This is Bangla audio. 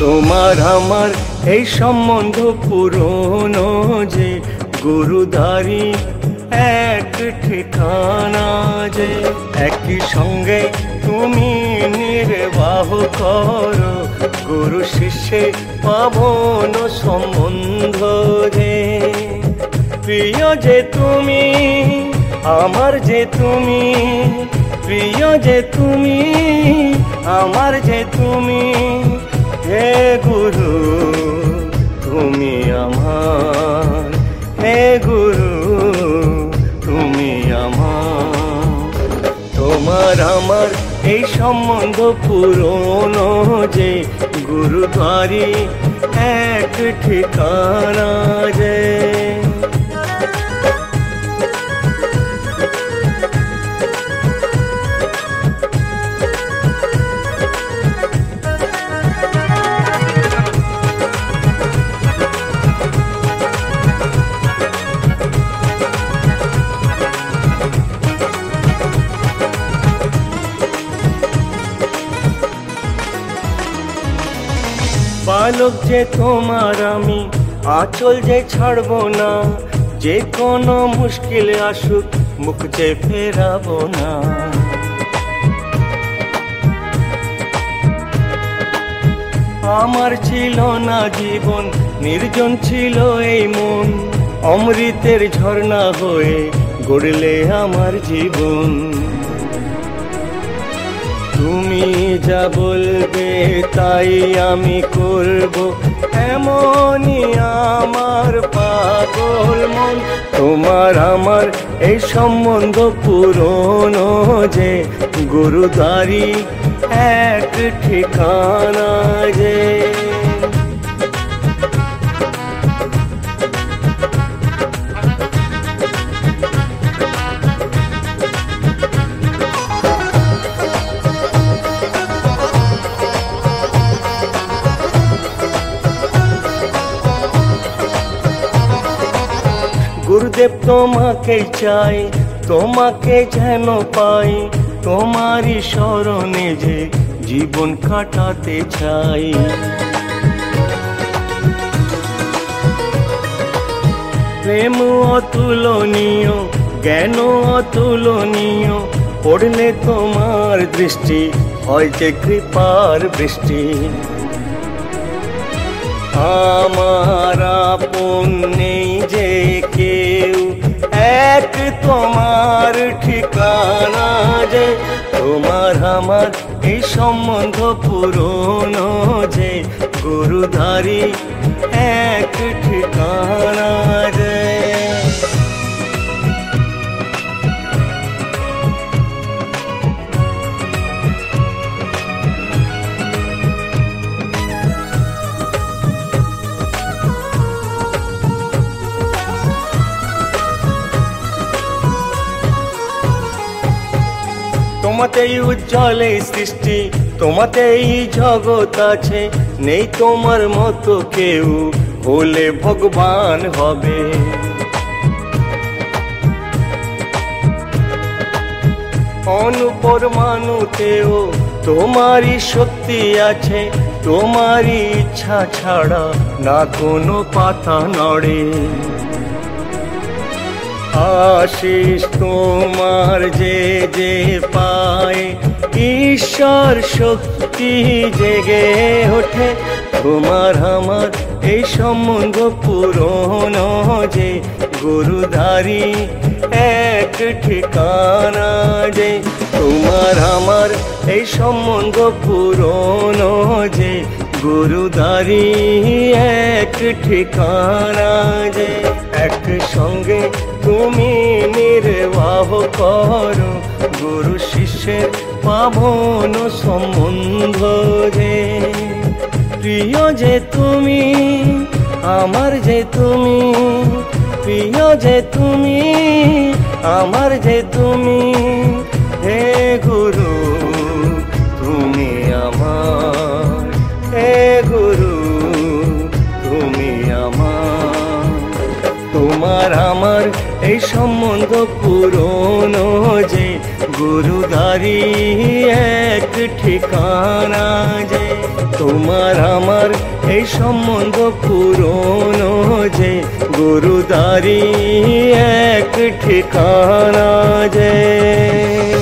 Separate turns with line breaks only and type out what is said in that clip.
তোমার আমার এই সম্বন্ধ পুরনো যে, গুরুদারি এক ঠিকানা যে, একই সঙ্গে তুমি নির্বাহ করো, গুরু শিষ্যে পাবন সম্বন্ধ যে। প্রিয় যে তুমি, আমার যে তুমি, প্রিয় যে তুমি, আমার যে তুমি হে গুরু, তুমি আমার। হে গুরু, তুমি আমার। তোমার আমার এই সম্বন্ধ পুরনো যে গুরুদ্বারি এক ঠিকানা যে বালক যে তোমার আমি, আচল যে ছাড়বো না, যে কোনো মুশকিল আসুক, মুখ যে ফেরাবো না। আমার ছিল না জীবন, নির্জন ছিল এই মন, অমৃতের ঝর্ণা হয়ে গড়লে আমার জীবন। তুমি যা বলবে তাই আমি করব। এমনই আমার পাগল মন। তোমার আমার এই সম্বন্ধ পুরনো যে, গুরুদারি এক ঠিকানা যে। গুরুদেব তোমাকে চাই তোমাকে যেন পাই তোমারই স্মরণে যে জীবন কাটাতে চাই প্রেম অতুলনীয় জ্ঞান অতুলনীয় পড়লে তোমার দৃষ্টি হয় যে কৃপার বৃষ্টি আমার তোমার আমার এই সম্বন্ধ পুরনো যে গুরুধারী এক ঠিকানা যে তোমাতেই উজ্জ্বল এই সৃষ্টি, তোমাতেই জগৎ আছে। নেই তোমার মতো কেউ হলে ভগবান হবে। অনুপরমাণুতেও তোমারই শক্তি আছে, তোমারই ইচ্ছা ছাড়া না কোনো পাতা নড়ে। আশিস তোমার যে যে পায় ঈশ্বর শক্তি জেগে ওঠে। তোমার আমার এই সম্বন্ধ পুরনো যে গুরুধারী এক ঠিকানা যে। তোমার আমার এই সম্বন্ধ পুরনো যে গুরুদারি এক ঠিকানা যে। এক সঙ্গে তুমি নির্বাহ করো। গুরু শিষ্যের পাবন সম্বন্ধ রে। প্রিয় যে তুমি, আমার যে তুমি, প্রিয় যে তুমি, আমার যে তুমি তোমার আমার, এই সম্বন্ধ পুরনো যে, গুরুদারি এক ঠিকানা যে। তোমার আমার, এই সম্বন্ধ পুরনো যে, গুরুদারি এক ঠিকানা যে।